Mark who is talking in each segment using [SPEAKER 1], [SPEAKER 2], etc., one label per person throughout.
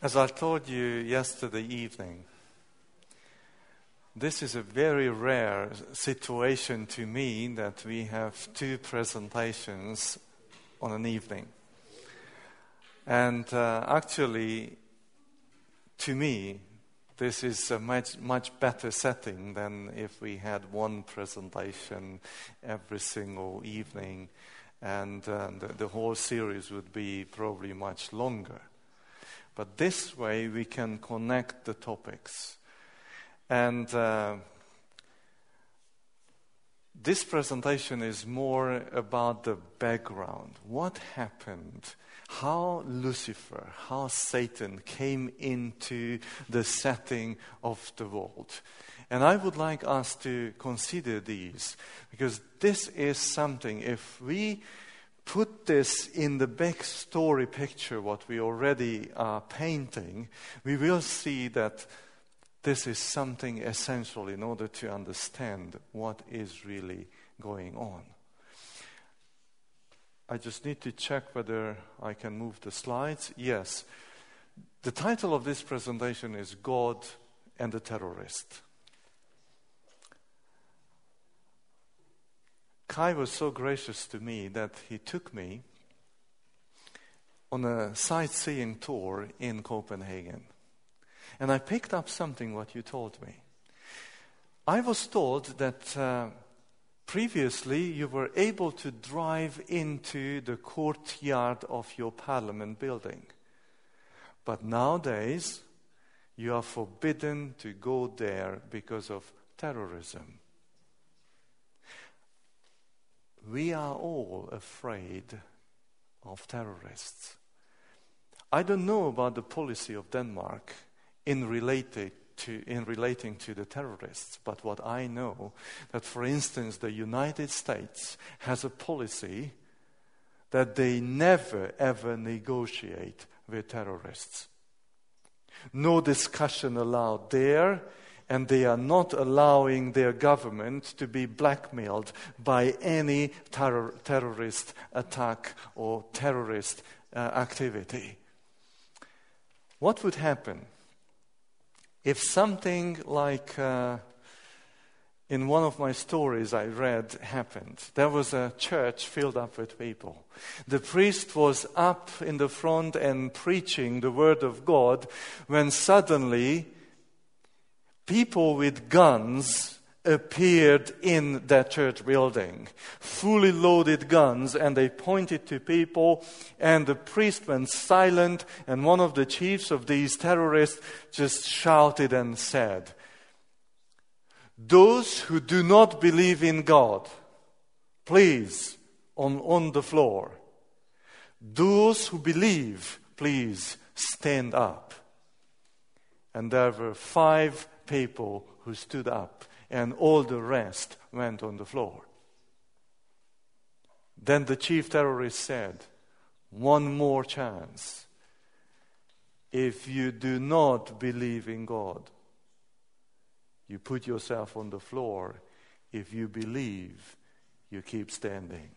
[SPEAKER 1] As I told you yesterday evening, this is a very rare situation to me that we have two presentations on an evening. And uh, actually, to me, this is a much, much better setting than if we had one presentation every single evening, and uh, the, the whole series would be probably much longer. But this way we can connect the topics. And uh, this presentation is more about the background. What happened? How Lucifer, how Satan came into the setting of the world. And I would like us to consider these because this is something, if we put this in the back story picture, what we already are painting, we will see that this is something essential in order to understand what is really going on. I just need to check whether I can move the slides. Yes. The title of this presentation is God and the Terrorist. Kai was so gracious to me that he took me on a sightseeing tour in Copenhagen. And I picked up something what you told me. I was told that uh, previously you were able to drive into the courtyard of your parliament building. But nowadays, you are forbidden to go there because of terrorism we are all afraid of terrorists. I don't know about the policy of Denmark in related to, in relating to the terrorists, but what I know that, for instance, the United States has a policy that they never ever negotiate with terrorists. No discussion allowed there and they are not allowing their government to be blackmailed by any terror, terrorist attack or terrorist uh, activity. What would happen if something like uh, in one of my stories I read happened? There was a church filled up with people. The priest was up in the front and preaching the word of God when suddenly people with guns appeared in that church building, fully loaded guns, and they pointed to people, and the priest went silent, and one of the chiefs of these terrorists just shouted and said, Those who do not believe in God, please, on, on the floor. Those who believe, please, stand up. And there were five people who stood up, and all the rest went on the floor. Then the chief terrorist said, One more chance. If you do not believe in God, you put yourself on the floor. If you believe, you keep standing.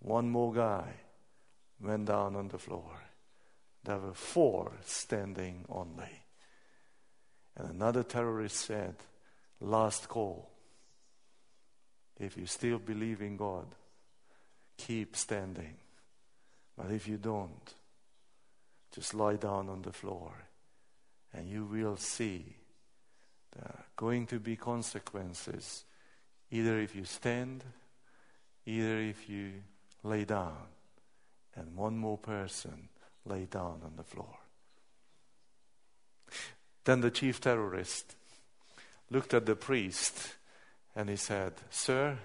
[SPEAKER 1] One more guy went down on the floor. There were four standing only. And another terrorist said, Last call. If you still believe in God, keep standing. But if you don't, just lie down on the floor and you will see there are going to be consequences either if you stand, either if you lay down, and one more person lay down on the floor. Then the chief terrorist looked at the priest and he said, Sir,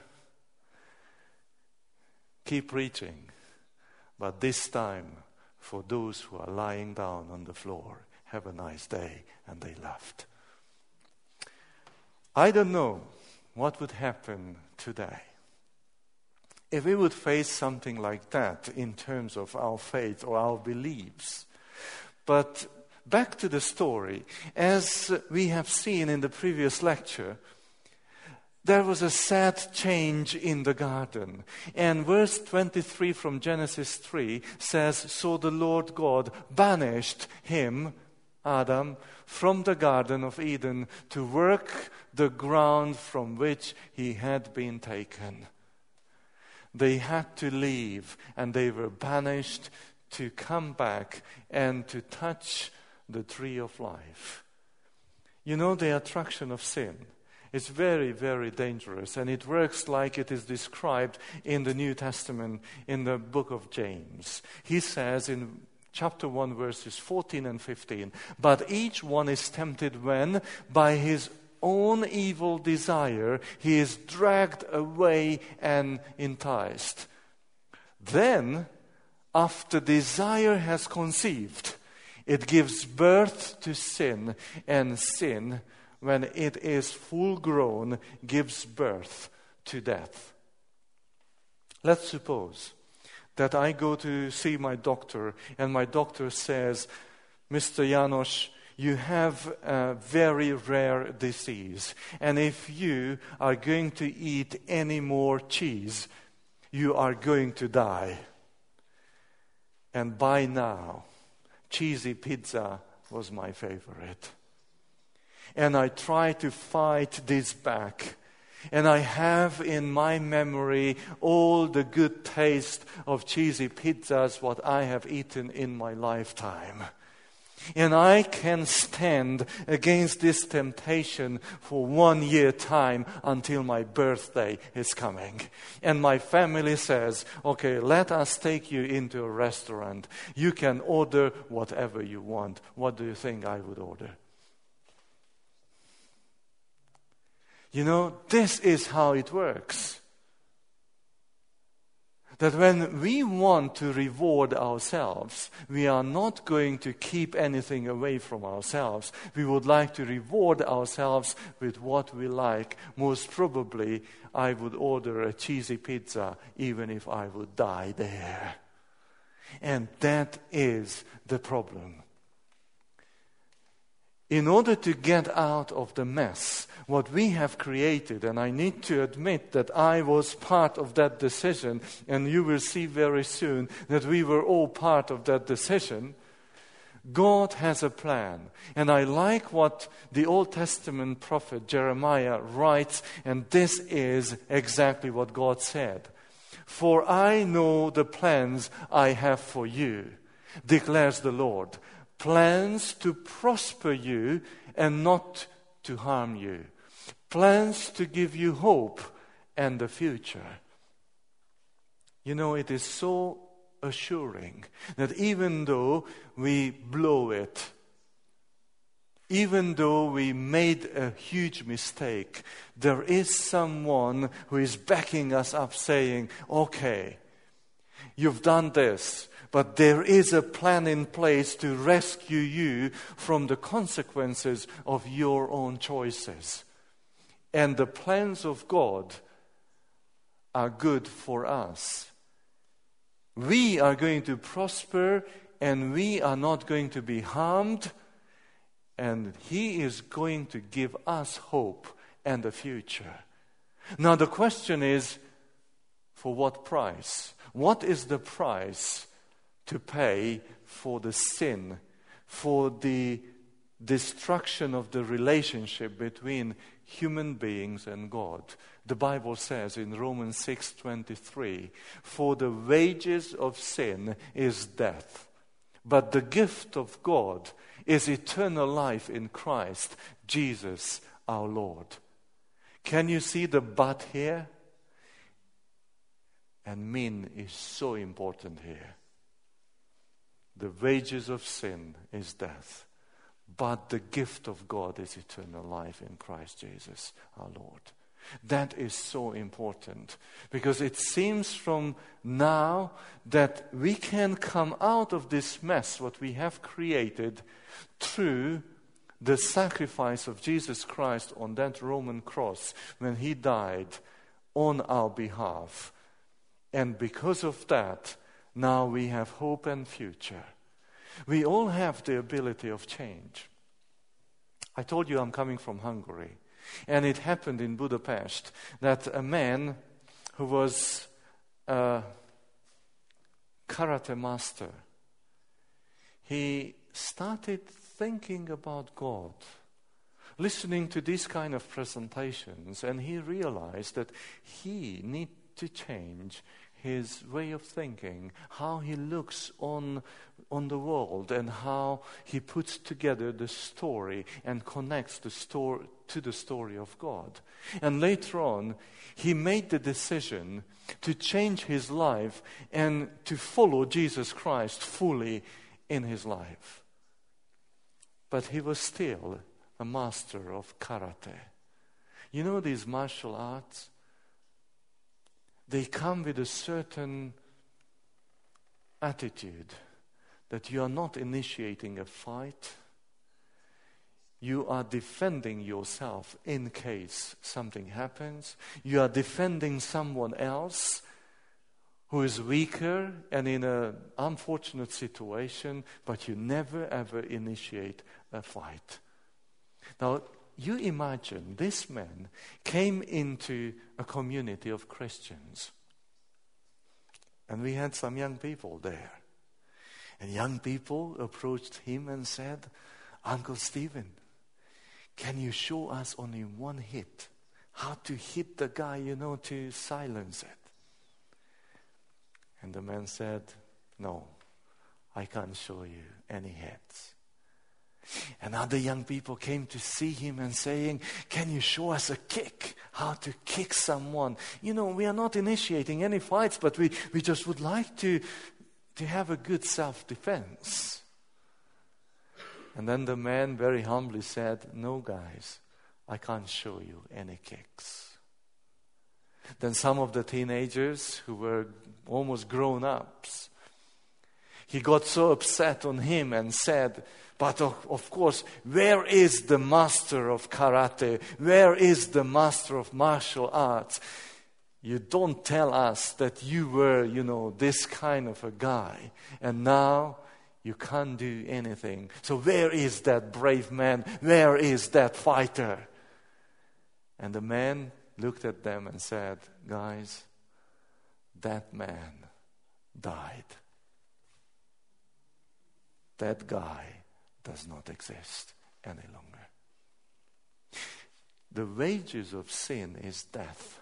[SPEAKER 1] keep preaching, but this time for those who are lying down on the floor, have a nice day. And they left. I don't know what would happen today if we would face something like that in terms of our faith or our beliefs. But back to the story. As we have seen in the previous lecture, there was a sad change in the garden. And verse 23 from Genesis 3 says So the Lord God banished him, Adam, from the Garden of Eden to work the ground from which he had been taken. They had to leave and they were banished to come back and to touch the tree of life. You know the attraction of sin. It's very, very dangerous, and it works like it is described in the New Testament in the book of James. He says in chapter 1, verses 14 and 15, But each one is tempted when, by his own evil desire, he is dragged away and enticed. Then, after desire has conceived, it gives birth to sin, and sin when it is full grown, gives birth to death. Let's suppose that I go to see my doctor, and my doctor says, Mr. Janos, you have a very rare disease, and if you are going to eat any more cheese, you are going to die. And by now, cheesy pizza was my favorite and I try to fight this back. And I have in my memory all the good taste of cheesy pizzas, what I have eaten in my lifetime. And I can stand against this temptation for one year time until my birthday is coming. And my family says, okay, let us take you into a restaurant. You can order whatever you want. What do you think I would order? You know, this is how it works. That when we want to reward ourselves, we are not going to keep anything away from ourselves. We would like to reward ourselves with what we like. Most probably, I would order a cheesy pizza even if I would die there. And that is the problem. In order to get out of the mess, what we have created, and I need to admit that I was part of that decision, and you will see very soon that we were all part of that decision. God has a plan. And I like what the Old Testament prophet Jeremiah writes, and this is exactly what God said. For I know the plans I have for you, declares the Lord. Plans to prosper you and not to harm you plans to give you hope and the future. You know, it is so assuring that even though we blow it, even though we made a huge mistake, there is someone who is backing us up saying, okay, you've done this, but there is a plan in place to rescue you from the consequences of your own choices. And the plans of God are good for us. We are going to prosper and we are not going to be harmed. And He is going to give us hope and a future. Now, the question is for what price? What is the price to pay for the sin, for the destruction of the relationship between human beings and God. The Bible says in Romans 6:23, "For the wages of sin is death, but the gift of God is eternal life in Christ Jesus our Lord." Can you see the but here? And min is so important here. The wages of sin is death but the gift of God is eternal life in Christ Jesus our Lord. That is so important because it seems from now that we can come out of this mess, what we have created, through the sacrifice of Jesus Christ on that Roman cross when he died on our behalf. And because of that, now we have hope and future. We all have the ability of change. I told you I'm coming from Hungary. And it happened in Budapest that a man who was a karate master, he started thinking about God, listening to these kind of presentations, and he realized that he need to change his way of thinking, how he looks on, on the world, and how he puts together the story and connects the story to the story of God. And later on, he made the decision to change his life and to follow Jesus Christ fully in his life. But he was still a master of karate. You know these martial arts? They come with a certain attitude that you are not initiating a fight. You are defending yourself in case something happens. You are defending someone else who is weaker and in an unfortunate situation, but you never ever initiate a fight. Now, you imagine this man came into a community of Christians. And we had some young people there. And young people approached him and said, Uncle Stephen, can you show us only one hit? How to hit the guy, you know, to silence it? And the man said, No, I can't show you any hits. And other young people came to see him and saying, Can you show us a kick? How to kick someone? You know, we are not initiating any fights, but we, we just would like to, to have a good self defense. And then the man very humbly said, No, guys, I can't show you any kicks. Then some of the teenagers who were almost grown ups, he got so upset on him and said, but of, of, course, where is the master of karate? Where is the master of martial arts? You don't tell us that you were, you know, this kind of a guy, and now you can't do anything. So, where is that brave man? Where is that fighter? And the man looked at them and said, Guys, that man died. That guy does not exist any longer. The wages of sin is death.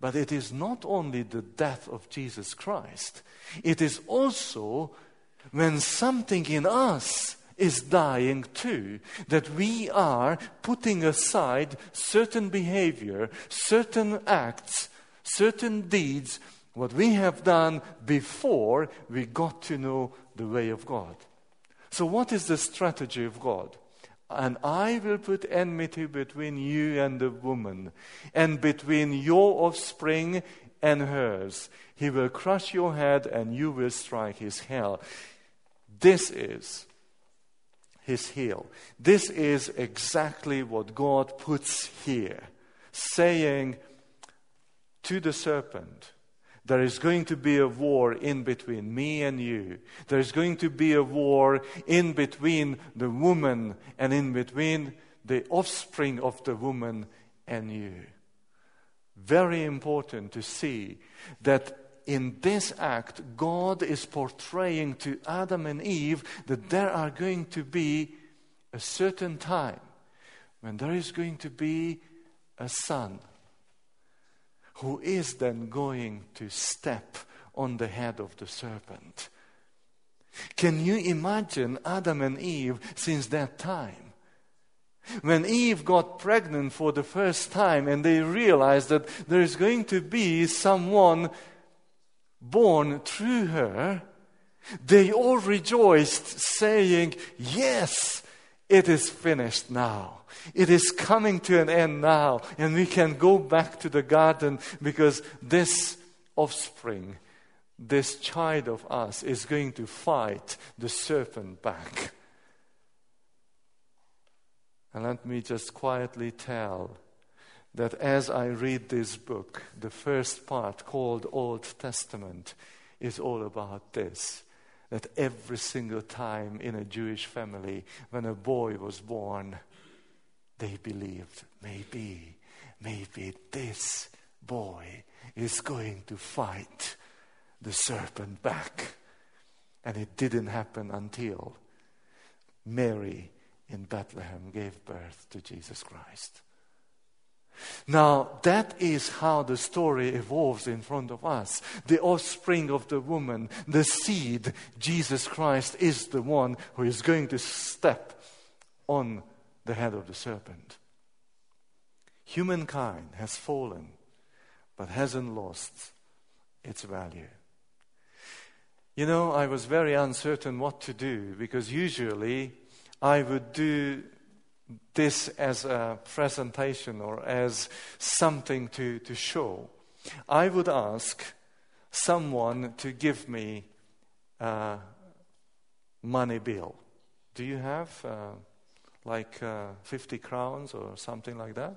[SPEAKER 1] But it is not only the death of Jesus Christ, it is also when something in us is dying too, that we are putting aside certain behavior, certain acts, certain deeds, what we have done before we got to know the way of God. So, what is the strategy of God? And I will put enmity between you and the woman, and between your offspring and hers. He will crush your head, and you will strike his heel. This is his heel. This is exactly what God puts here, saying to the serpent, there is going to be a war in between me and you. There is going to be a war in between the woman and in between the offspring of the woman and you. Very important to see that in this act, God is portraying to Adam and Eve that there are going to be a certain time when there is going to be a son who is then going to step on the head of the serpent. Can you imagine Adam and Eve since that time? When Eve got pregnant for the first time and they realized that there is going to be someone born through her, they all rejoiced, saying, Yes, it is finished now. It is coming to an end now, and we can go back to the garden because this offspring, this child of us, is going to fight the serpent back. And let me just quietly tell that as I read this book, the first part called Old Testament is all about this that every single time in a Jewish family, when a boy was born, they believed maybe, maybe this boy is going to fight the serpent back. And it didn't happen until Mary in Bethlehem gave birth to Jesus Christ. Now, that is how the story evolves in front of us. The offspring of the woman, the seed, Jesus Christ, is the one who is going to step on the head of the serpent. Humankind has fallen, but hasn't lost its value. You know, I was very uncertain what to do because usually I would do this as a presentation or as something to, to show. I would ask someone to give me a money bill. Do you have uh, like uh, 50 crowns or something like that?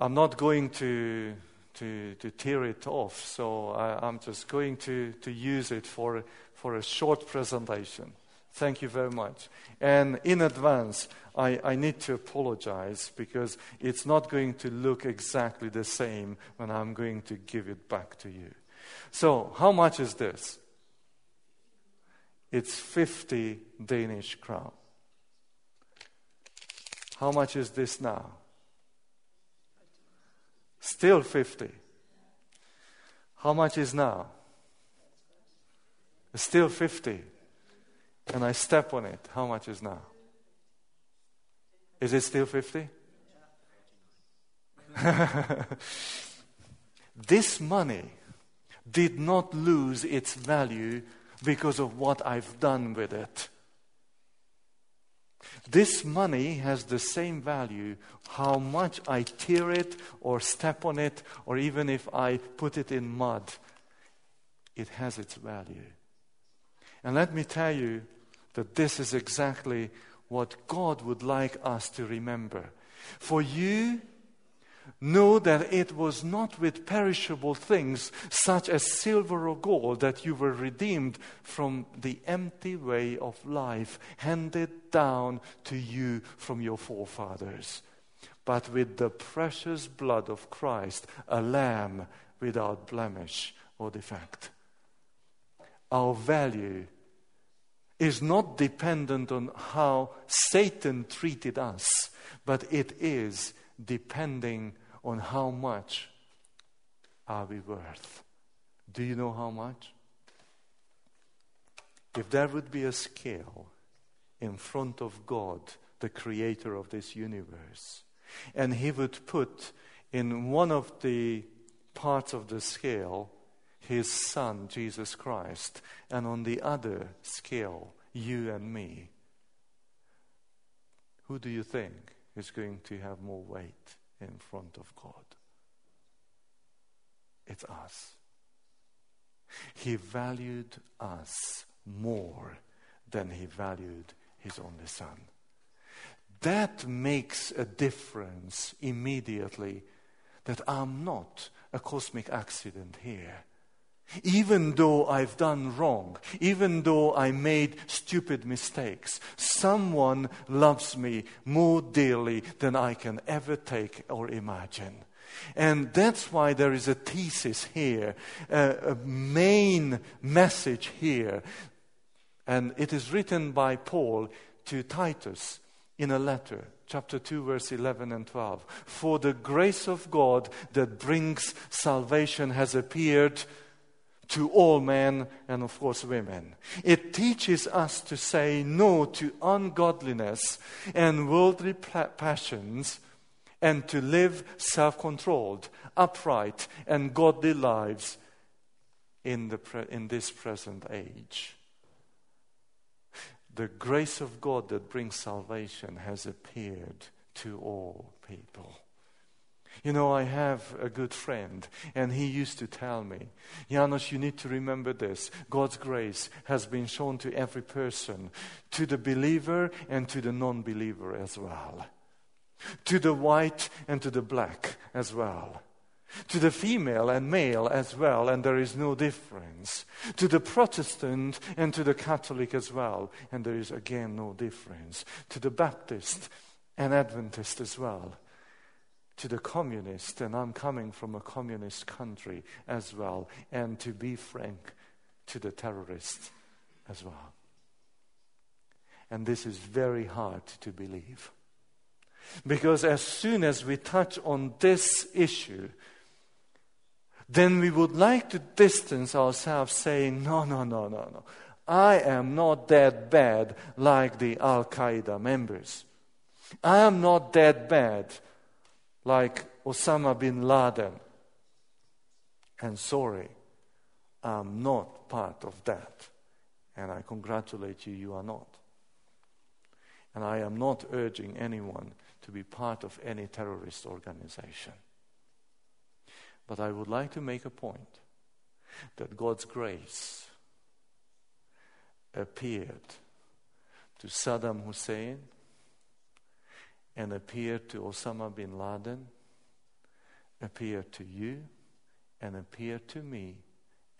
[SPEAKER 1] I'm not going to, to, to tear it off, so I, I'm just going to, to use it for, for a short presentation. Thank you very much. And in advance, I, I need to apologize because it's not going to look exactly the same when I'm going to give it back to you. So, how much is this? It's 50 Danish crown. How much is this now? Still 50. How much is now? Still 50 and I step on it, how much is now? Is it still 50? this money did not lose its value because of what I've done with it. This money has the same value how much I tear it or step on it, or even if I put it in mud, it has its value. And let me tell you, that this is exactly what God would like us to remember. For you, know that it was not with perishable things such as silver or gold that you were redeemed from the empty way of life handed down to you from your forefathers, but with the precious blood of Christ, a lamb without blemish or defect. Our value is not dependent on how Satan treated us, but it is depending on how much are we worth. Do you know how much? If there would be a scale in front of God, the creator of this universe, and he would put in one of the parts of the scale his son, Jesus Christ, and on the other scale, you and me. Who do you think is going to have more weight in front of God? It's us. He valued us more than he valued his only son. That makes a difference immediately that I'm not a cosmic accident here. Even though I've done wrong, even though I made stupid mistakes, someone loves me more dearly than I can ever take or imagine. And that's why there is a thesis here, a, main message here. And it is written by Paul to Titus in a letter chapter 2, verse 11 and 12. For the grace of God that brings salvation has appeared to all men and, of course, women. It teaches us to say no to ungodliness and worldly passions and to live self controlled, upright, and godly lives in, the pre- in this present age. The grace of God that brings salvation has appeared to all people. You know, I have a good friend, and he used to tell me, Janos, you need to remember this. God's grace has been shown to every person, to the believer and to the non believer as well, to the white and to the black as well. to the female and male as well, and there is no difference. To the Protestant and to the Catholic as well, and there is again no difference. To the Baptist and Adventist as well. To the communist, and I'm coming from a communist country as well, and to be frank, to the terrorist as well. And this is very hard to believe. Because as soon as we touch on this issue, then we would like to distance ourselves, saying, No, no, no, no, no. I am not that bad like the Al Qaeda members. I am not that bad like Osama bin Laden. And sorry, I'm not part of that. And I congratulate you, you are not. And I am not urging anyone to be part of any terrorist organization. But I would like to make a point that God's grace appeared to Saddam Hussein and appear to Osama bin Laden, appear to you, and appear to me,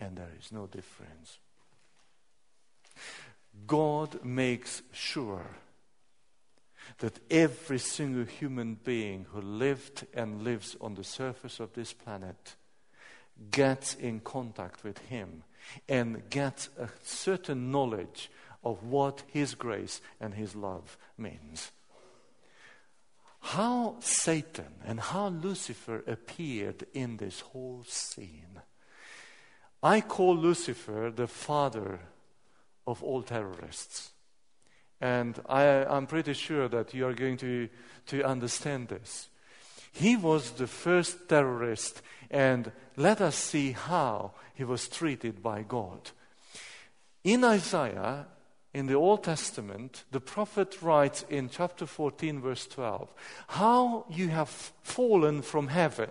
[SPEAKER 1] and there is no difference. God makes sure that every single human being who lived and lives on the surface of this planet gets in contact with Him and gets a certain knowledge of what His grace and His love means. How Satan and how Lucifer appeared in this whole scene. I call Lucifer the father of all terrorists. And I, am pretty sure that you are going to, to understand this. He was the first terrorist, and let us see how he was treated by God. In Isaiah, in the Old Testament, the prophet writes in chapter 14, verse 12, how you have fallen from heaven.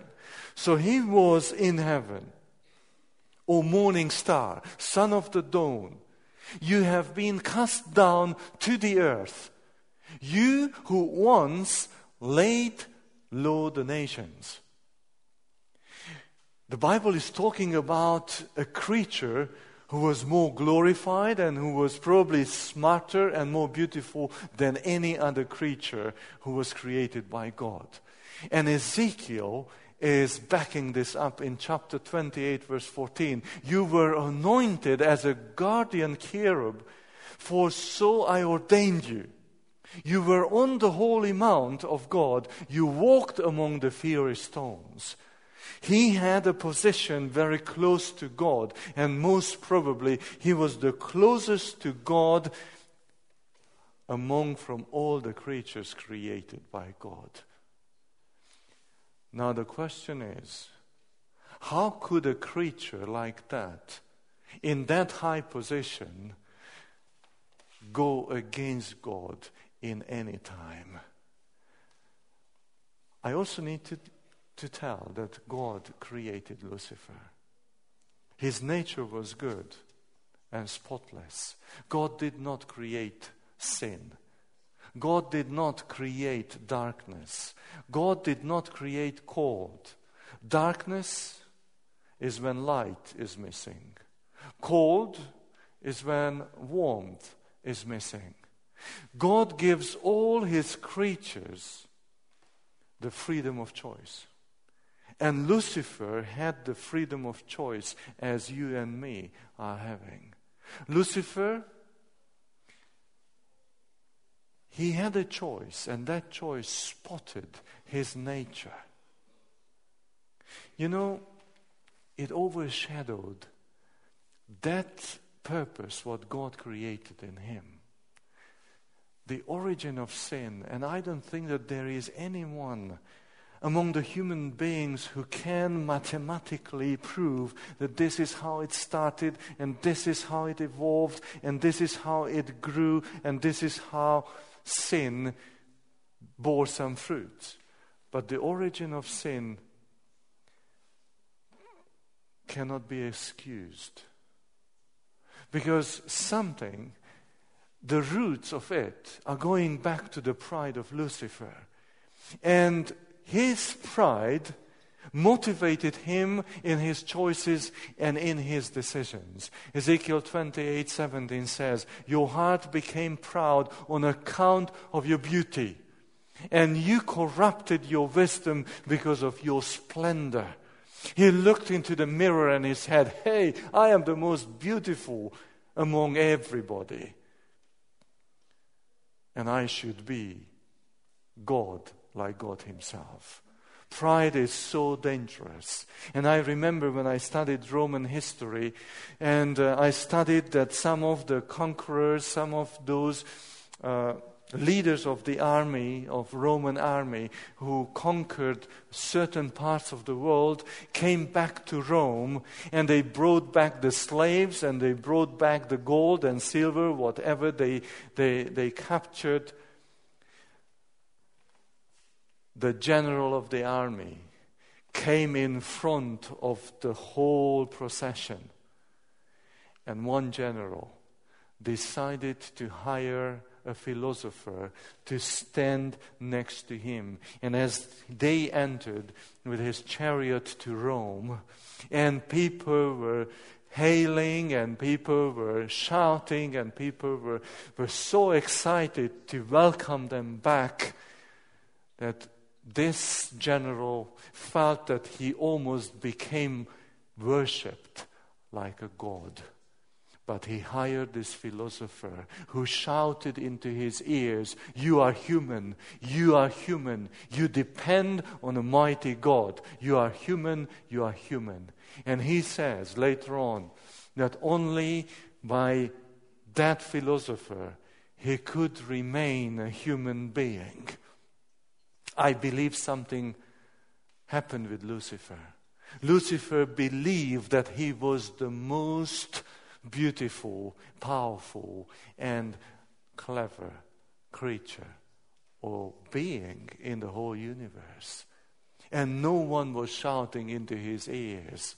[SPEAKER 1] So he was in heaven, O morning star, son of the dawn. You have been cast down to the earth. You who once laid low the nations. The Bible is talking about a creature who was more glorified and who was probably smarter and more beautiful than any other creature who was created by God. And Ezekiel is backing this up in chapter 28, verse 14. You were anointed as a guardian cherub, for so I ordained you. You were on the holy mount of God. You walked among the fiery stones. He had a position very close to God, and most probably he was the closest to God among from all the creatures created by God. Now, the question is how could a creature like that, in that high position, go against God in any time? I also need to, to tell that God created Lucifer. His nature was good and spotless. God did not create sin. God did not create darkness. God did not create cold. Darkness is when light is missing. Cold is when warmth is missing. God gives all his creatures the freedom of choice. And Lucifer had the freedom of choice as you and me are having. Lucifer he had a choice, and that choice spotted his nature. You know, it overshadowed that purpose, what God created in him. The origin of sin, and I don't think that there is anyone among the human beings who can mathematically prove that this is how it started, and this is how it evolved, and this is how it grew, and this is how sin bore some fruit. But the origin of sin cannot be excused. Because something, the roots of it, are going back to the pride of Lucifer. And his pride motivated him in his choices and in his decisions. Ezekiel 28:17 says, Your heart became proud on account of your beauty, and you corrupted your wisdom because of your splendor. He looked into the mirror and he said, Hey, I am the most beautiful among everybody. And I should be God like God Himself. Pride is so dangerous. And I remember when I studied Roman history, and uh, I studied that some of the conquerors, some of those uh, leaders of the army, of Roman army, who conquered certain parts of the world, came back to Rome, and they brought back the slaves, and they brought back the gold and silver, whatever they, they, they captured the general of the army came in front of the whole procession. And one general decided to hire a philosopher to stand next to him. And as they entered with his chariot to Rome, and people were hailing and people were shouting and people were, were so excited to welcome them back that this general felt that he almost became worshipped like a god. But he hired this philosopher who shouted into his ears, You are human, you are human, you depend on a mighty God. You are human, you are human. And he says later on that only by that philosopher he could remain a human being. I believe something happened with Lucifer. Lucifer believed that he was the most beautiful, powerful, and clever creature or being in the whole universe. And no one was shouting into his ears,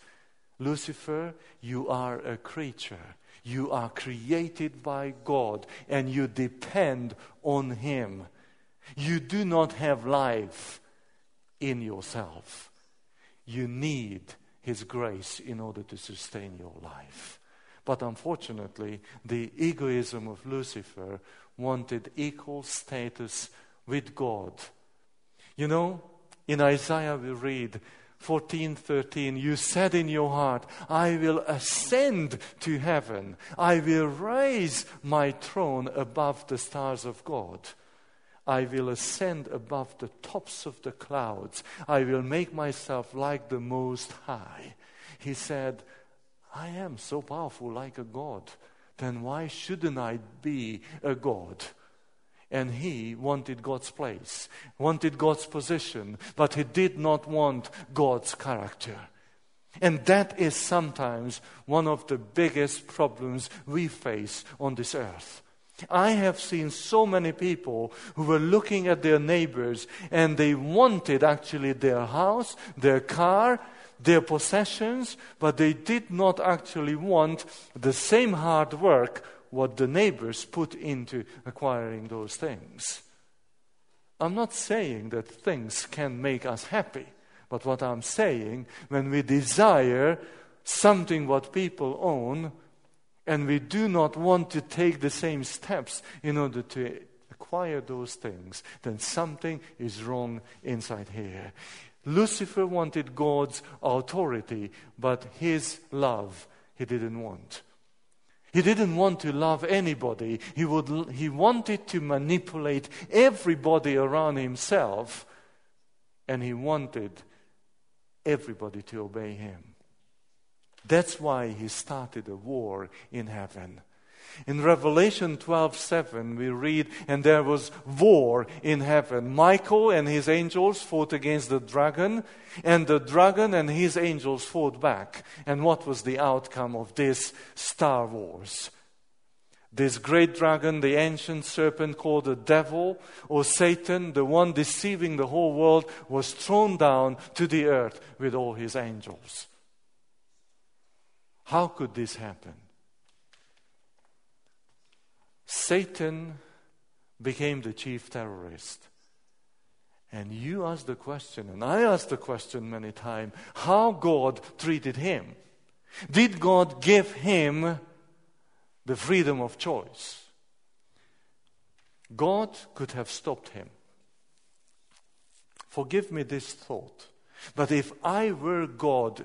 [SPEAKER 1] Lucifer, you are a creature. You are created by God and you depend on Him. You do not have life in yourself. You need His grace in order to sustain your life. But unfortunately, the egoism of Lucifer wanted equal status with God. You know, in Isaiah we read 14:13 you said in your heart I will ascend to heaven I will raise my throne above the stars of God I will ascend above the tops of the clouds. I will make myself like the Most High. He said, I am so powerful like a God. Then why shouldn't I be a God? And he wanted God's place, wanted God's position, but he did not want God's character. And that is sometimes one of the biggest problems we face on this earth. I have seen so many people who were looking at their neighbors and they wanted actually their house, their car, their possessions, but they did not actually want the same hard work what the neighbors put into acquiring those things. I'm not saying that things can make us happy, but what I'm saying, when we desire something what people own, and we do not want to take the same steps in order to acquire those things, then something is wrong inside here. Lucifer wanted God's authority, but his love he didn't want. He didn't want to love anybody. He, would, he wanted to manipulate everybody around himself, and he wanted everybody to obey him. That's why he started a war in heaven. In Revelation 12:7 we read and there was war in heaven. Michael and his angels fought against the dragon and the dragon and his angels fought back. And what was the outcome of this Star Wars? This great dragon, the ancient serpent called the devil or Satan, the one deceiving the whole world, was thrown down to the earth with all his angels. How could this happen? Satan became the chief terrorist. And you ask the question, and I asked the question many times how God treated him. Did God give him the freedom of choice? God could have stopped him. Forgive me this thought. But if I were God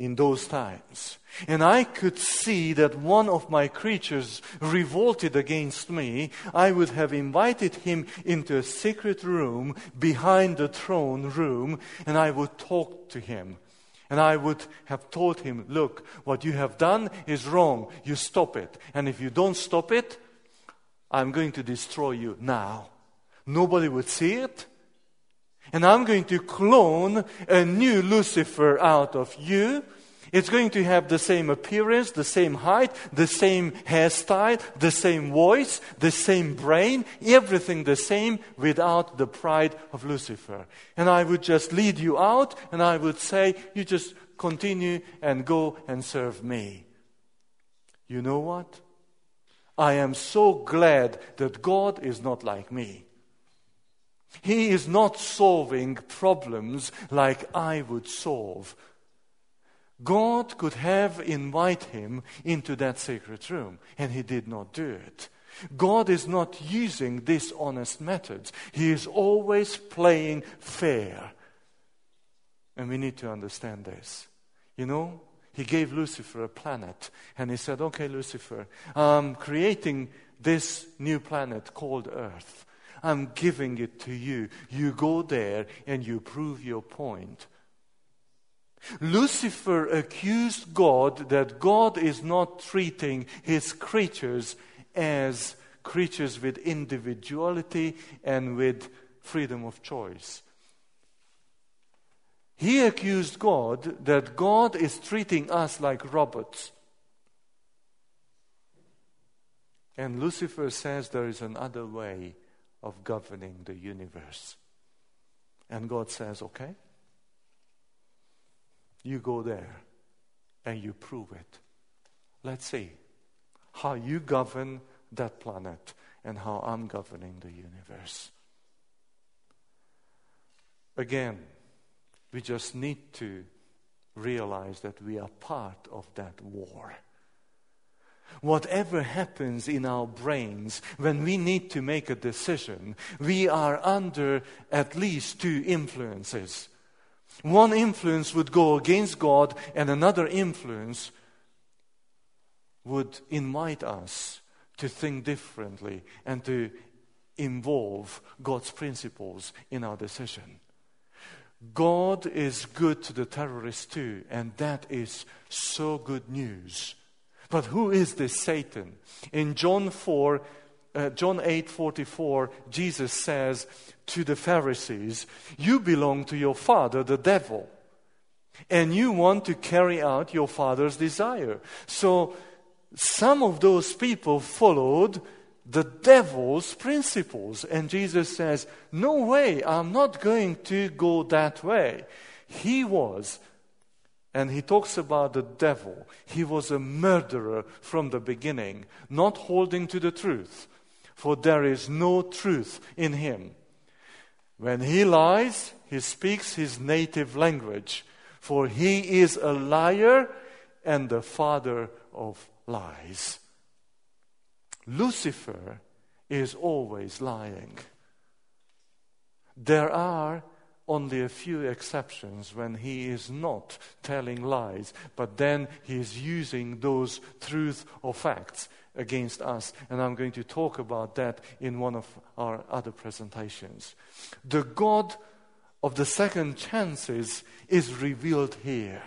[SPEAKER 1] in those times, and I could see that one of my creatures revolted against me, I would have invited him into a secret room behind the throne room, and I would talk to him. And I would have told him, Look, what you have done is wrong. You stop it. And if you don't stop it, I'm going to destroy you now. Nobody would see it. And I'm going to clone a new Lucifer out of you. It's going to have the same appearance, the same height, the same hairstyle, the same voice, the same brain, everything the same without the pride of Lucifer. And I would just lead you out and I would say, you just continue and go and serve me. You know what? I am so glad that God is not like me. He is not solving problems like I would solve. God could have invited him into that sacred room, and he did not do it. God is not using dishonest methods. He is always playing fair. And we need to understand this. You know, he gave Lucifer a planet. And he said, Okay, Lucifer, I'm creating this new planet called Earth. I'm giving it to you. You go there and you prove your point. Lucifer accused God that God is not treating his creatures as creatures with individuality and with freedom of choice. He accused God that God is treating us like robots. And Lucifer says there is another way of governing the universe. And God says, okay, you go there and you prove it. Let's see how you govern that planet and how I'm governing the universe. Again, we just need to realize that we are part of that war. Whatever happens in our brains when we need to make a decision, we are under at least two influences. One influence would go against God, and another influence would invite us to think differently and to involve God's principles in our decision. God is good to the terrorists too, and that is so good news. But who is this Satan? In John 4, uh, John 8:44, Jesus says to the Pharisees, "You belong to your father, the devil, and you want to carry out your father's desire." So some of those people followed the devil's principles. And Jesus says, No way, I'm not going to go that way. He was, and he talks about the devil, he was a murderer from the beginning, not holding to the truth, for there is no truth in him. When he lies, he speaks his native language, for he is a liar and the father of lies. Lucifer is always lying. There are only a few exceptions when he is not telling lies, but then he is using those truth or facts against us. And I'm going to talk about that in one of our other presentations. The God of the second chances is revealed here.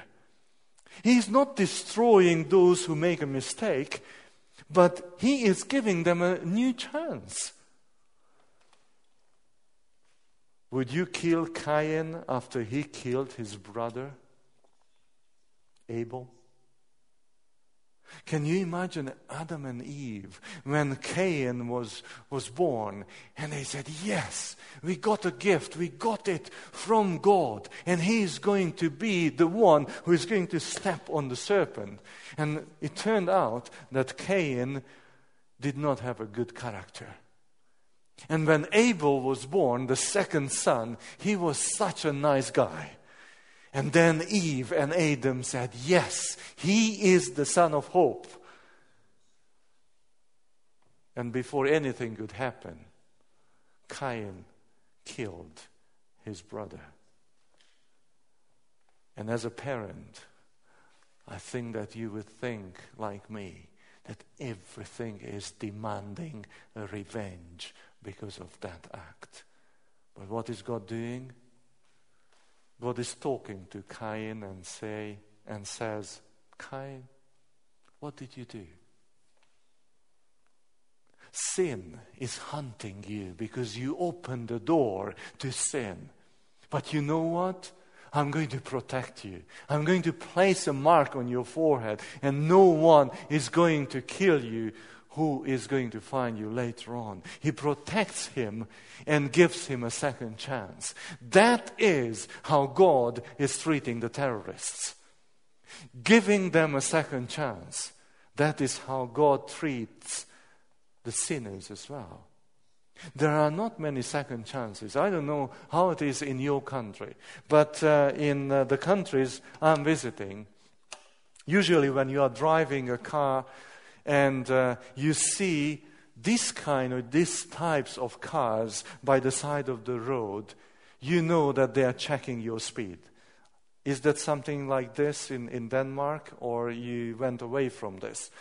[SPEAKER 1] He is not destroying those who make a mistake, but he is giving them a new chance. Would you kill Cain after he killed his brother Abel? Can you imagine Adam and Eve when Cain was, was born and they said, Yes, we got a gift, we got it from God, and he is going to be the one who is going to step on the serpent. And it turned out that Cain did not have a good character. And when Abel was born, the second son, he was such a nice guy. And then Eve and Adam said, Yes, he is the son of hope. And before anything could happen, Cain killed his brother. And as a parent, I think that you would think, like me, that everything is demanding a revenge because of that act. But what is God doing? God is talking to Cain and say and says, Cain, what did you do? Sin is hunting you because you opened the door to sin. But you know what? I'm going to protect you. I'm going to place a mark on your forehead, and no one is going to kill you who is going to find you later on. He protects him and gives him a second chance. That is how God is treating the terrorists. Giving them a second chance. That is how God treats the sinners as well. There are not many second chances. I don't know how it is in your country, but uh, in uh, the countries I'm visiting, usually when you are driving a car and uh, you see this kind or these types of cars by the side of the road, you know that they are checking your speed. Is that something like this in, in Denmark, or you went away from this?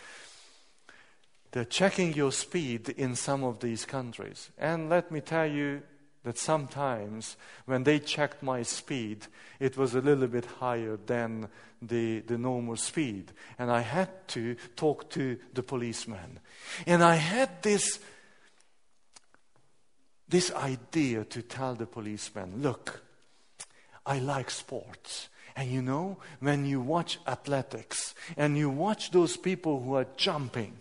[SPEAKER 1] They're checking your speed in some of these countries. And let me tell you that sometimes when they checked my speed, it was a little bit higher than the, the normal speed. And I had to talk to the policeman. And I had this, this idea to tell the policeman look, I like sports. And you know, when you watch athletics and you watch those people who are jumping,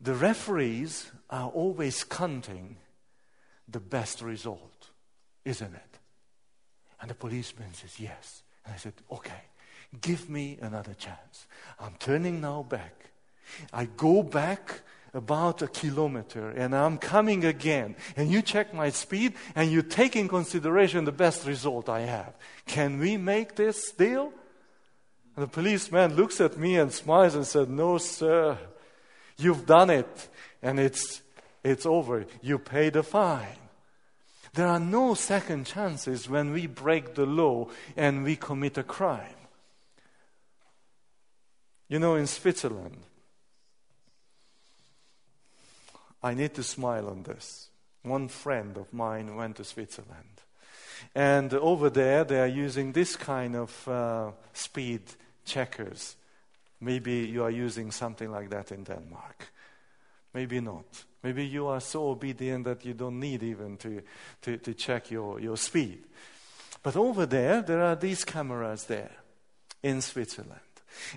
[SPEAKER 1] the referees are always counting the best result, isn't it? And the policeman says, Yes. And I said, Okay, give me another chance. I'm turning now back. I go back about a kilometer and I'm coming again. And you check my speed and you take in consideration the best result I have. Can we make this deal? And the policeman looks at me and smiles and said, No, sir. You've done it, and it's, it's over. You pay the fine. There are no second chances when we break the law and we commit a crime. You know, in Switzerland, I need to smile on this. One friend of mine went to Switzerland. And over there, they are using this kind of uh, speed checkers Maybe you are using something like that in Denmark. Maybe not. Maybe you are so obedient that you don't need even to, to, to check your, your speed. But over there, there are these cameras there in Switzerland.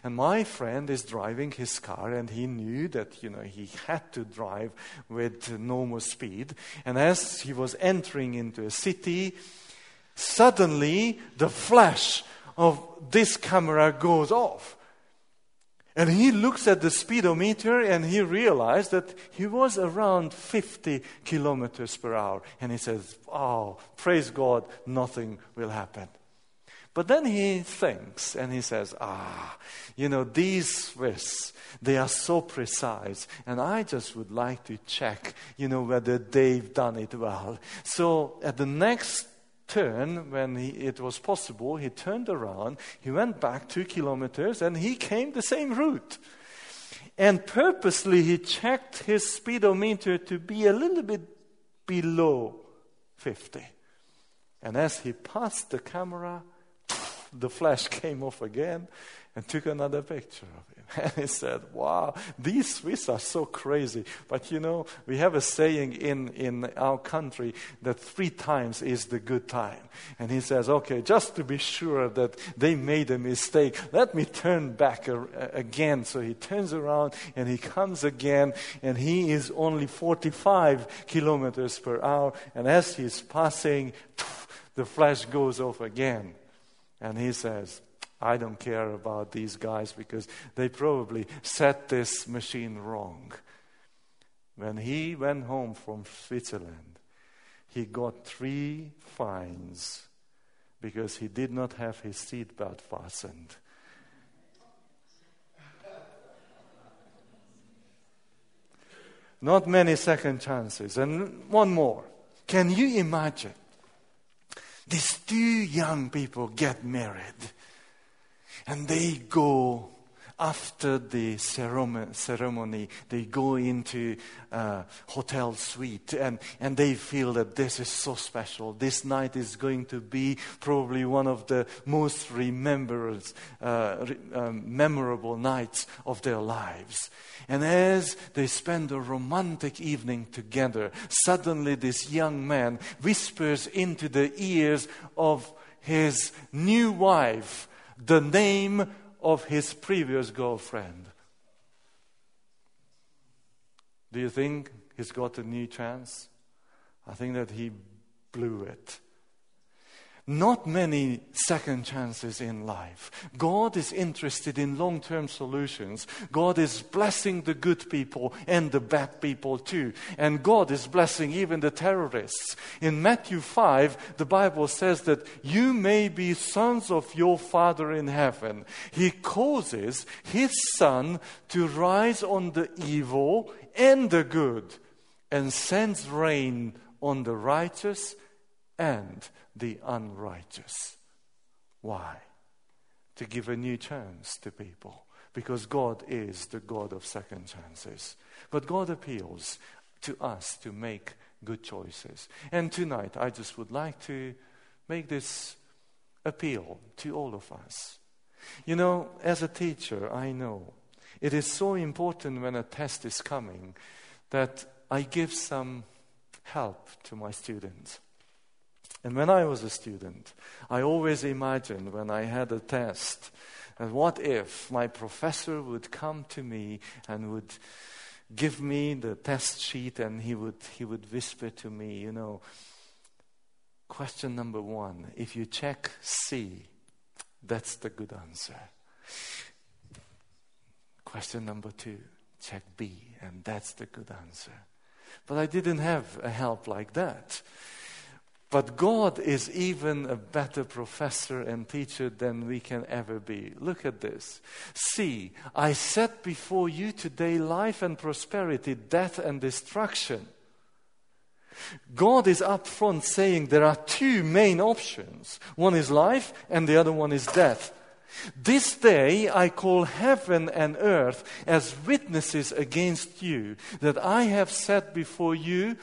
[SPEAKER 1] And my friend is driving his car, and he knew that you know he had to drive with normal speed. And as he was entering into a city, suddenly the flash of this camera goes off. And he looks at the speedometer and he realized that he was around 50 kilometers per hour. And he says, Oh, praise God, nothing will happen. But then he thinks and he says, Ah, you know, these Swiss, they are so precise. And I just would like to check, you know, whether they've done it well. So at the next turn, when he, it was possible, he turned around, he went back two kilometers, and he came the same route. And purposely, he checked his speedometer to be a little bit below 50. And as he passed the camera, the flash came off again and took another picture of. And he said, Wow, these Swiss are so crazy. But you know, we have a saying in, in our country that three times is the good time. And he says, Okay, just to be sure that they made a mistake, let me turn back a, a, again. So he turns around and he comes again, and he is only 45 kilometers per hour. And as he's passing, the flash goes off again. And he says, I don't care about these guys because they probably set this machine wrong. when he went home from Switzerland, he got three fines because he did not have his seatbelt fastened. Not many second chances. And one more. Can you imagine? These two young people get married and they go after the ceremony, they go into a hotel suite and, and they feel that this is so special. This night is going to be probably one of the most remembered, uh, um, memorable nights of their lives. And as they spend a romantic evening together, suddenly this young man whispers into the ears of his new wife the name of his previous girlfriend. Do you think he's got a new chance? I think that he blew it. Not many second chances in life. God is interested in long term solutions. God is blessing the good people and the bad people too. And God is blessing even the terrorists. In Matthew 5, the Bible says that you may be sons of your Father in heaven. He causes His sun to rise on the evil and the good and sends rain on the righteous and the unrighteous. Why? To give a new chance to people. Because God is the God of second chances. But God appeals to us to make good choices. And tonight, I just would like to make this appeal to all of us. You know, as a teacher, I know it is so important when a test is coming that I give some help to my students. And when I was a student, I always imagined when I had a test, and what if my professor would come to me and would give me the test sheet and he would, he would whisper to me, you know, question number one, if you check C, that's the good answer. Question number two, check B, and that's the good answer. But I didn't have a help like that. But God is even a better professor and teacher than we can ever be. Look at this. See, I set before you today life and prosperity, death and destruction. God is up front saying there are two main options one is life, and the other one is death. This day I call heaven and earth as witnesses against you that I have set before you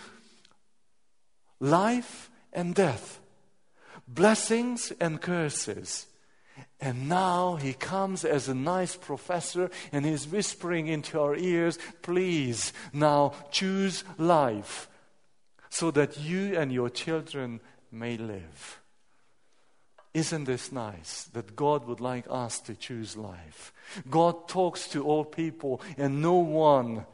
[SPEAKER 1] life and death, blessings and curses. And now he comes as a nice professor and he's whispering into our ears, please now choose life so that you and your children may live. Isn't this nice that God would like us to choose life? God talks to all people and no one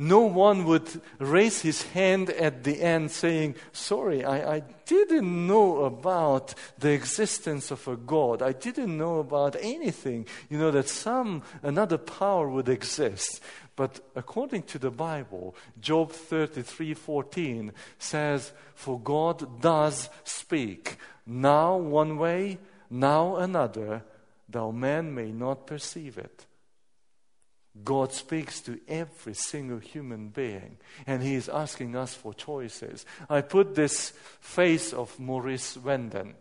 [SPEAKER 1] no one would raise his hand at the end saying, Sorry, I, I, didn't know about the existence of a God. I didn't know about anything, you know, that some, another power would exist. But according to the Bible, Job 33 14 says, For God does speak, now one way, now another, though man may not perceive it. God speaks to every single human being, and He is asking us for choices. I put this face of Morris Venden.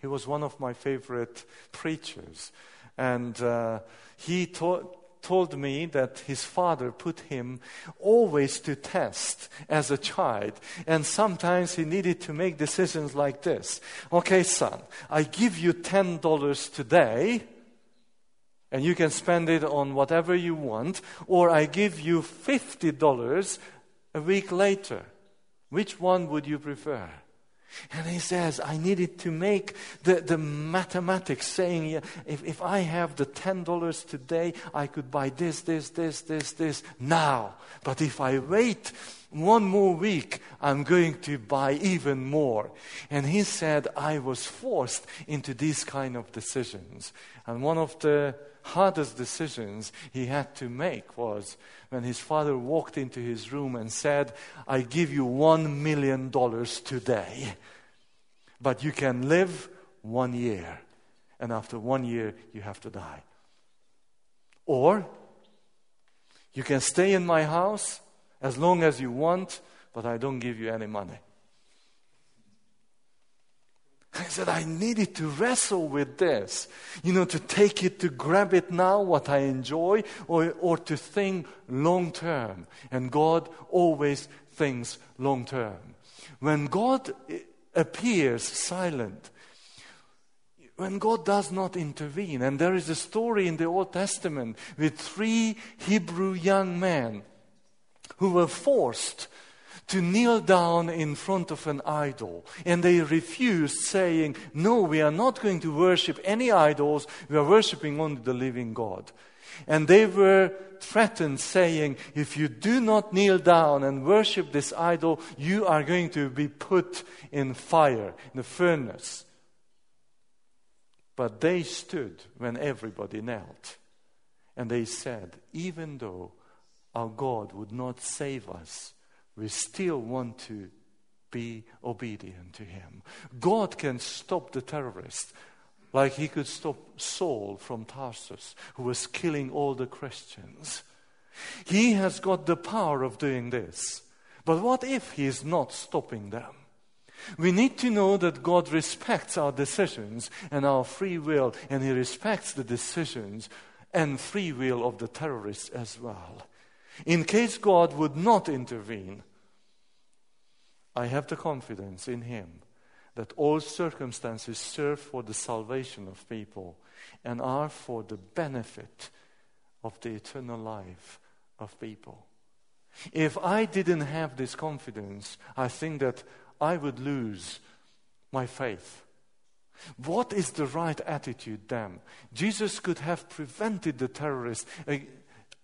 [SPEAKER 1] He was one of my favorite preachers, and uh, he told me that his father put him always to test as a child. And sometimes he needed to make decisions like this Okay, son, I give you $10 today and you can spend it on whatever you want, or I give you $50 a week later. Which one would you prefer? And he says, I needed to make the, the mathematics saying, yeah, if, if I have the $10 today, I could buy this, this, this, this, this now. But if I wait one more week, I'm going to buy even more. And he said, I was forced into these kind of decisions. And one of the hardest decisions he had to make was when his father walked into his room and said, I give you one million dollars today, but you can live one year, and after one year, you have to die. Or you can stay in my house as long as you want, but I don't give you any money. I said, I needed to wrestle with this. You know, to take it, to grab it now, what I enjoy, or, or to think long term. And God always thinks long term. When God appears silent, when God does not intervene, and there is a story in the Old Testament with three Hebrew young men who were forced to kneel down in front of an idol. And they refused, saying, No, we are not going to worship any idols, we are worshiping only the living God. And they were threatened, saying, If you do not kneel down and worship this idol, you are going to be put in fire, in the furnace. But they stood when everybody knelt. And they said, Even though our God would not save us, we still want to be obedient to Him. God can stop the terrorists like He could stop Saul from Tarsus, who was killing all the Christians. He has got the power of doing this. But what if He is not stopping them? We need to know that God respects our decisions and our free will, and He respects the decisions and free will of the terrorists as well. In case God would not intervene, I have the confidence in Him that all circumstances serve for the salvation of people and are for the benefit of the eternal life of people. If I didn't have this confidence, I think that I would lose my faith. What is the right attitude then? Jesus could have prevented the terrorist uh,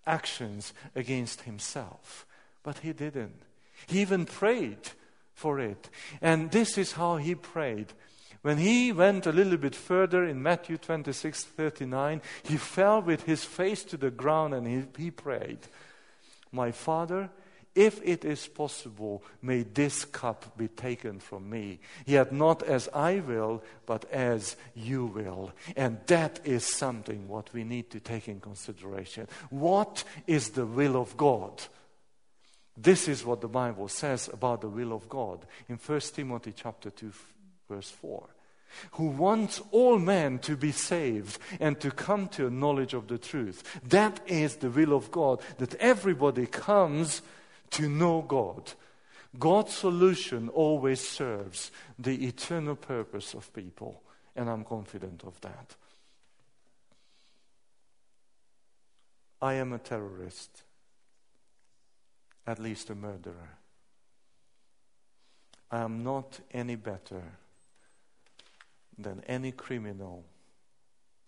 [SPEAKER 1] actions against himself, but he didn't. He even prayed for it. And this is how he prayed. When he went a little bit further in Matthew 26 39, he fell with his face to the ground and he, he prayed, My Father, if it is possible, may this cup be taken from me. Yet not as I will, but as you will. And that is something what we need to take in consideration. What is the will of God? This is what the Bible says about the will of God in 1 Timothy chapter 2 verse 4 who wants all men to be saved and to come to a knowledge of the truth. That is the will of God, that everybody comes to know God. God's solution always serves the eternal purpose of people, and I'm confident of that. I am a terrorist, at least a murderer. I am not any better than any criminal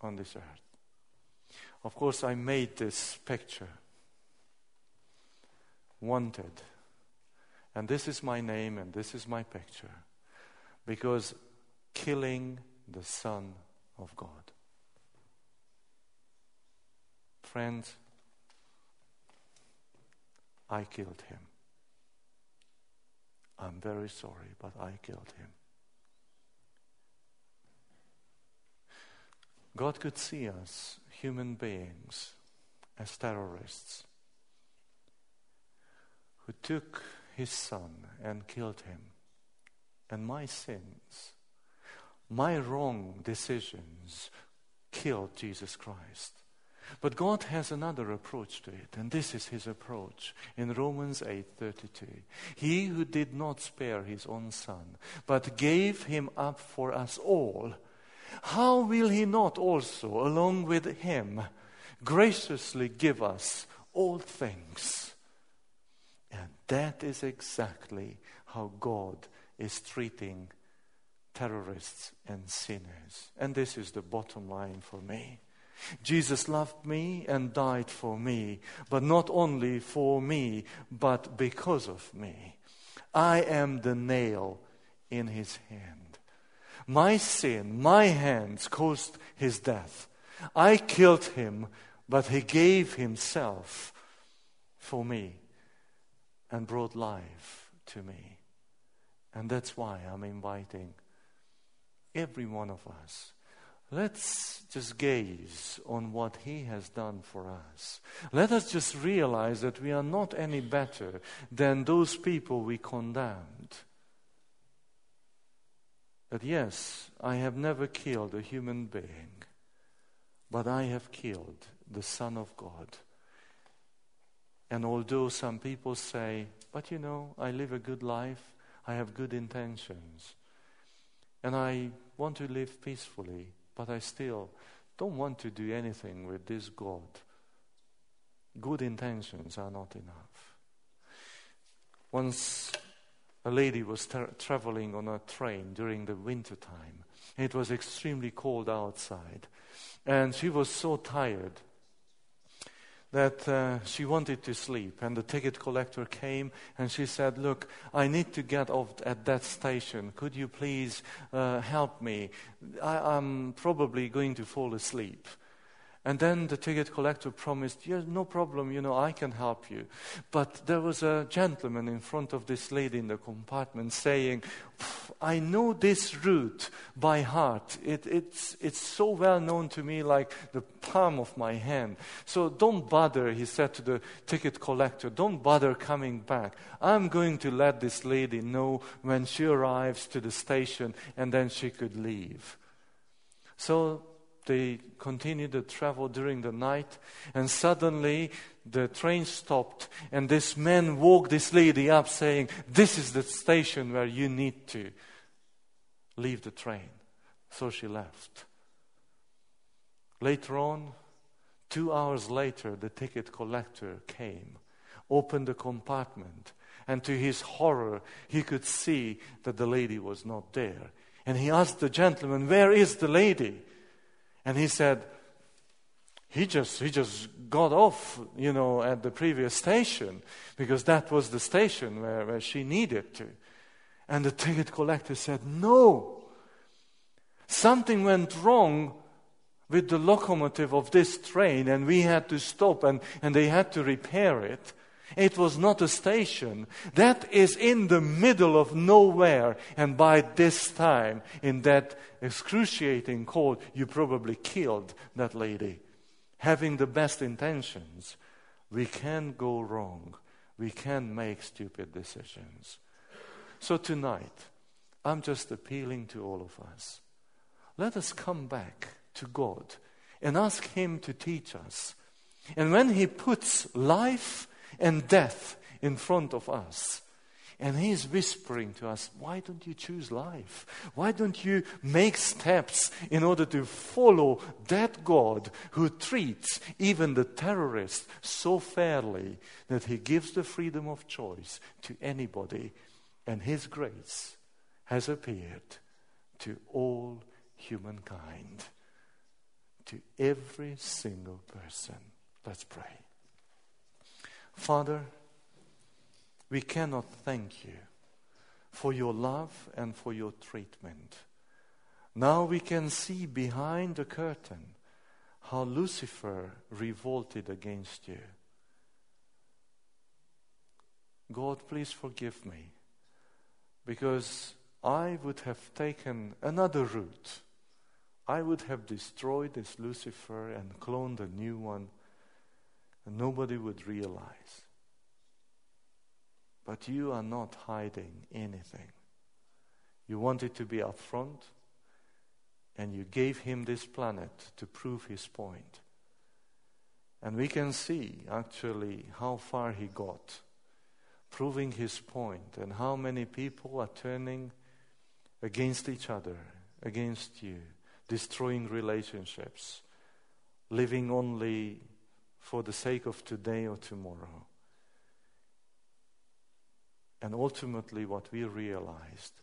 [SPEAKER 1] on this earth. Of course, I made this picture wanted. And this is my name and this is my picture. Because killing the Son of God. Friends, I killed him. I'm very sorry, but I killed him. God could see us, human beings, as terrorists who took his son and killed him. And my sins, my wrong decisions killed Jesus Christ. But God has another approach to it, and this is his approach in Romans 8:32. He who did not spare his own son, but gave him up for us all, how will he not also along with him graciously give us all things? And that is exactly how God is treating terrorists and sinners. And this is the bottom line for me. Jesus loved me and died for me, but not only for me, but because of me. I am the nail in his hand. My sin, my hands caused his death. I killed him, but he gave himself for me and brought life to me. And that's why I'm inviting every one of us. Let's just gaze on what He has done for us. Let us just realize that we are not any better than those people we condemned. That yes, I have never killed a human being, but I have killed the Son of God. And although some people say, but you know, I live a good life, I have good intentions, and I want to live peacefully, but I still don't want to do anything with this God. Good intentions are not enough. Once a lady was tra- traveling on a train during the winter time. It was extremely cold outside. And she was so tired that uh, she wanted to sleep. And the ticket collector came and she said, Look, I need to get off at that station. Could you please uh, help me? I, I'm probably going to fall asleep. And then the ticket collector promised, Yes, no problem, you know, I can help you. But there was a gentleman in front of this lady in the compartment saying, I know this route by heart. It, it's, it's so well known to me like the palm of my hand. So don't bother, he said to the ticket collector, don't bother coming back. I'm going to let this lady know when she arrives to the station and then she could leave. So they continued to travel during the night, and suddenly the train stopped, and this man woke this lady up saying, This is the station where you need to leave the train. So she left. Later on, two hours later, the ticket collector came, opened the compartment, and to his horror, he could see that the lady was not there. And he asked the gentleman, Where is the lady? And he said, he just, he just got off, you know, at the previous station because that was the station where, where she needed to. And the ticket collector said, No. Something went wrong with the locomotive of this train, and we had to stop and, and they had to repair it. It was not a station. That is in the middle of nowhere. And by this time, in that excruciating cold, you probably killed that lady. Having the best intentions, we can go wrong. We can make stupid decisions. So tonight, I'm just appealing to all of us. Let us come back to God and ask Him to teach us. And when He puts life and death in front of us. And he's whispering to us, why don't you choose life? Why don't you make steps in order to follow that God who treats even the terrorist so fairly that he gives the freedom of choice to anybody, and his grace has appeared to all humankind, to every single person. Let's pray. Father, we cannot thank you for your love and for your treatment. Now we can see behind the curtain how Lucifer revolted against you. God, please forgive me because I would have taken another route. I would have destroyed this Lucifer and cloned a new one and nobody would realize. But you are not hiding anything. You wanted to be upfront, and you gave him this planet to prove his point. And we can see actually how far he got, proving his point, and how many people are turning against each other, against you, destroying relationships, living only for the sake of today or tomorrow. And ultimately, what we realized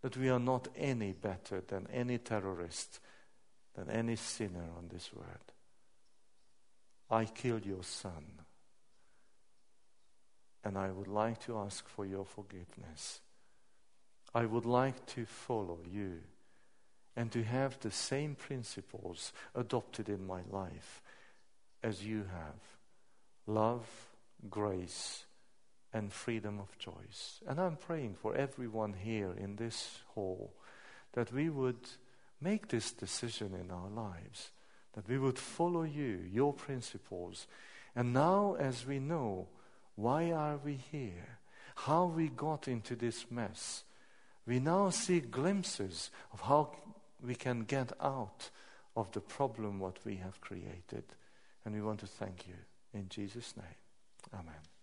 [SPEAKER 1] that we are not any better than any terrorist, than any sinner on this world. I killed your son, and I would like to ask for your forgiveness. I would like to follow you and to have the same principles adopted in my life as you have love, grace, and freedom of choice. And I'm praying for everyone here in this hall that we would make this decision in our lives, that we would follow you, your principles. And now, as we know, why are we here? How we got into this mess? We now see glimpses of how we can get out of the problem what we have created. And we want to thank you in Jesus' name. Amen.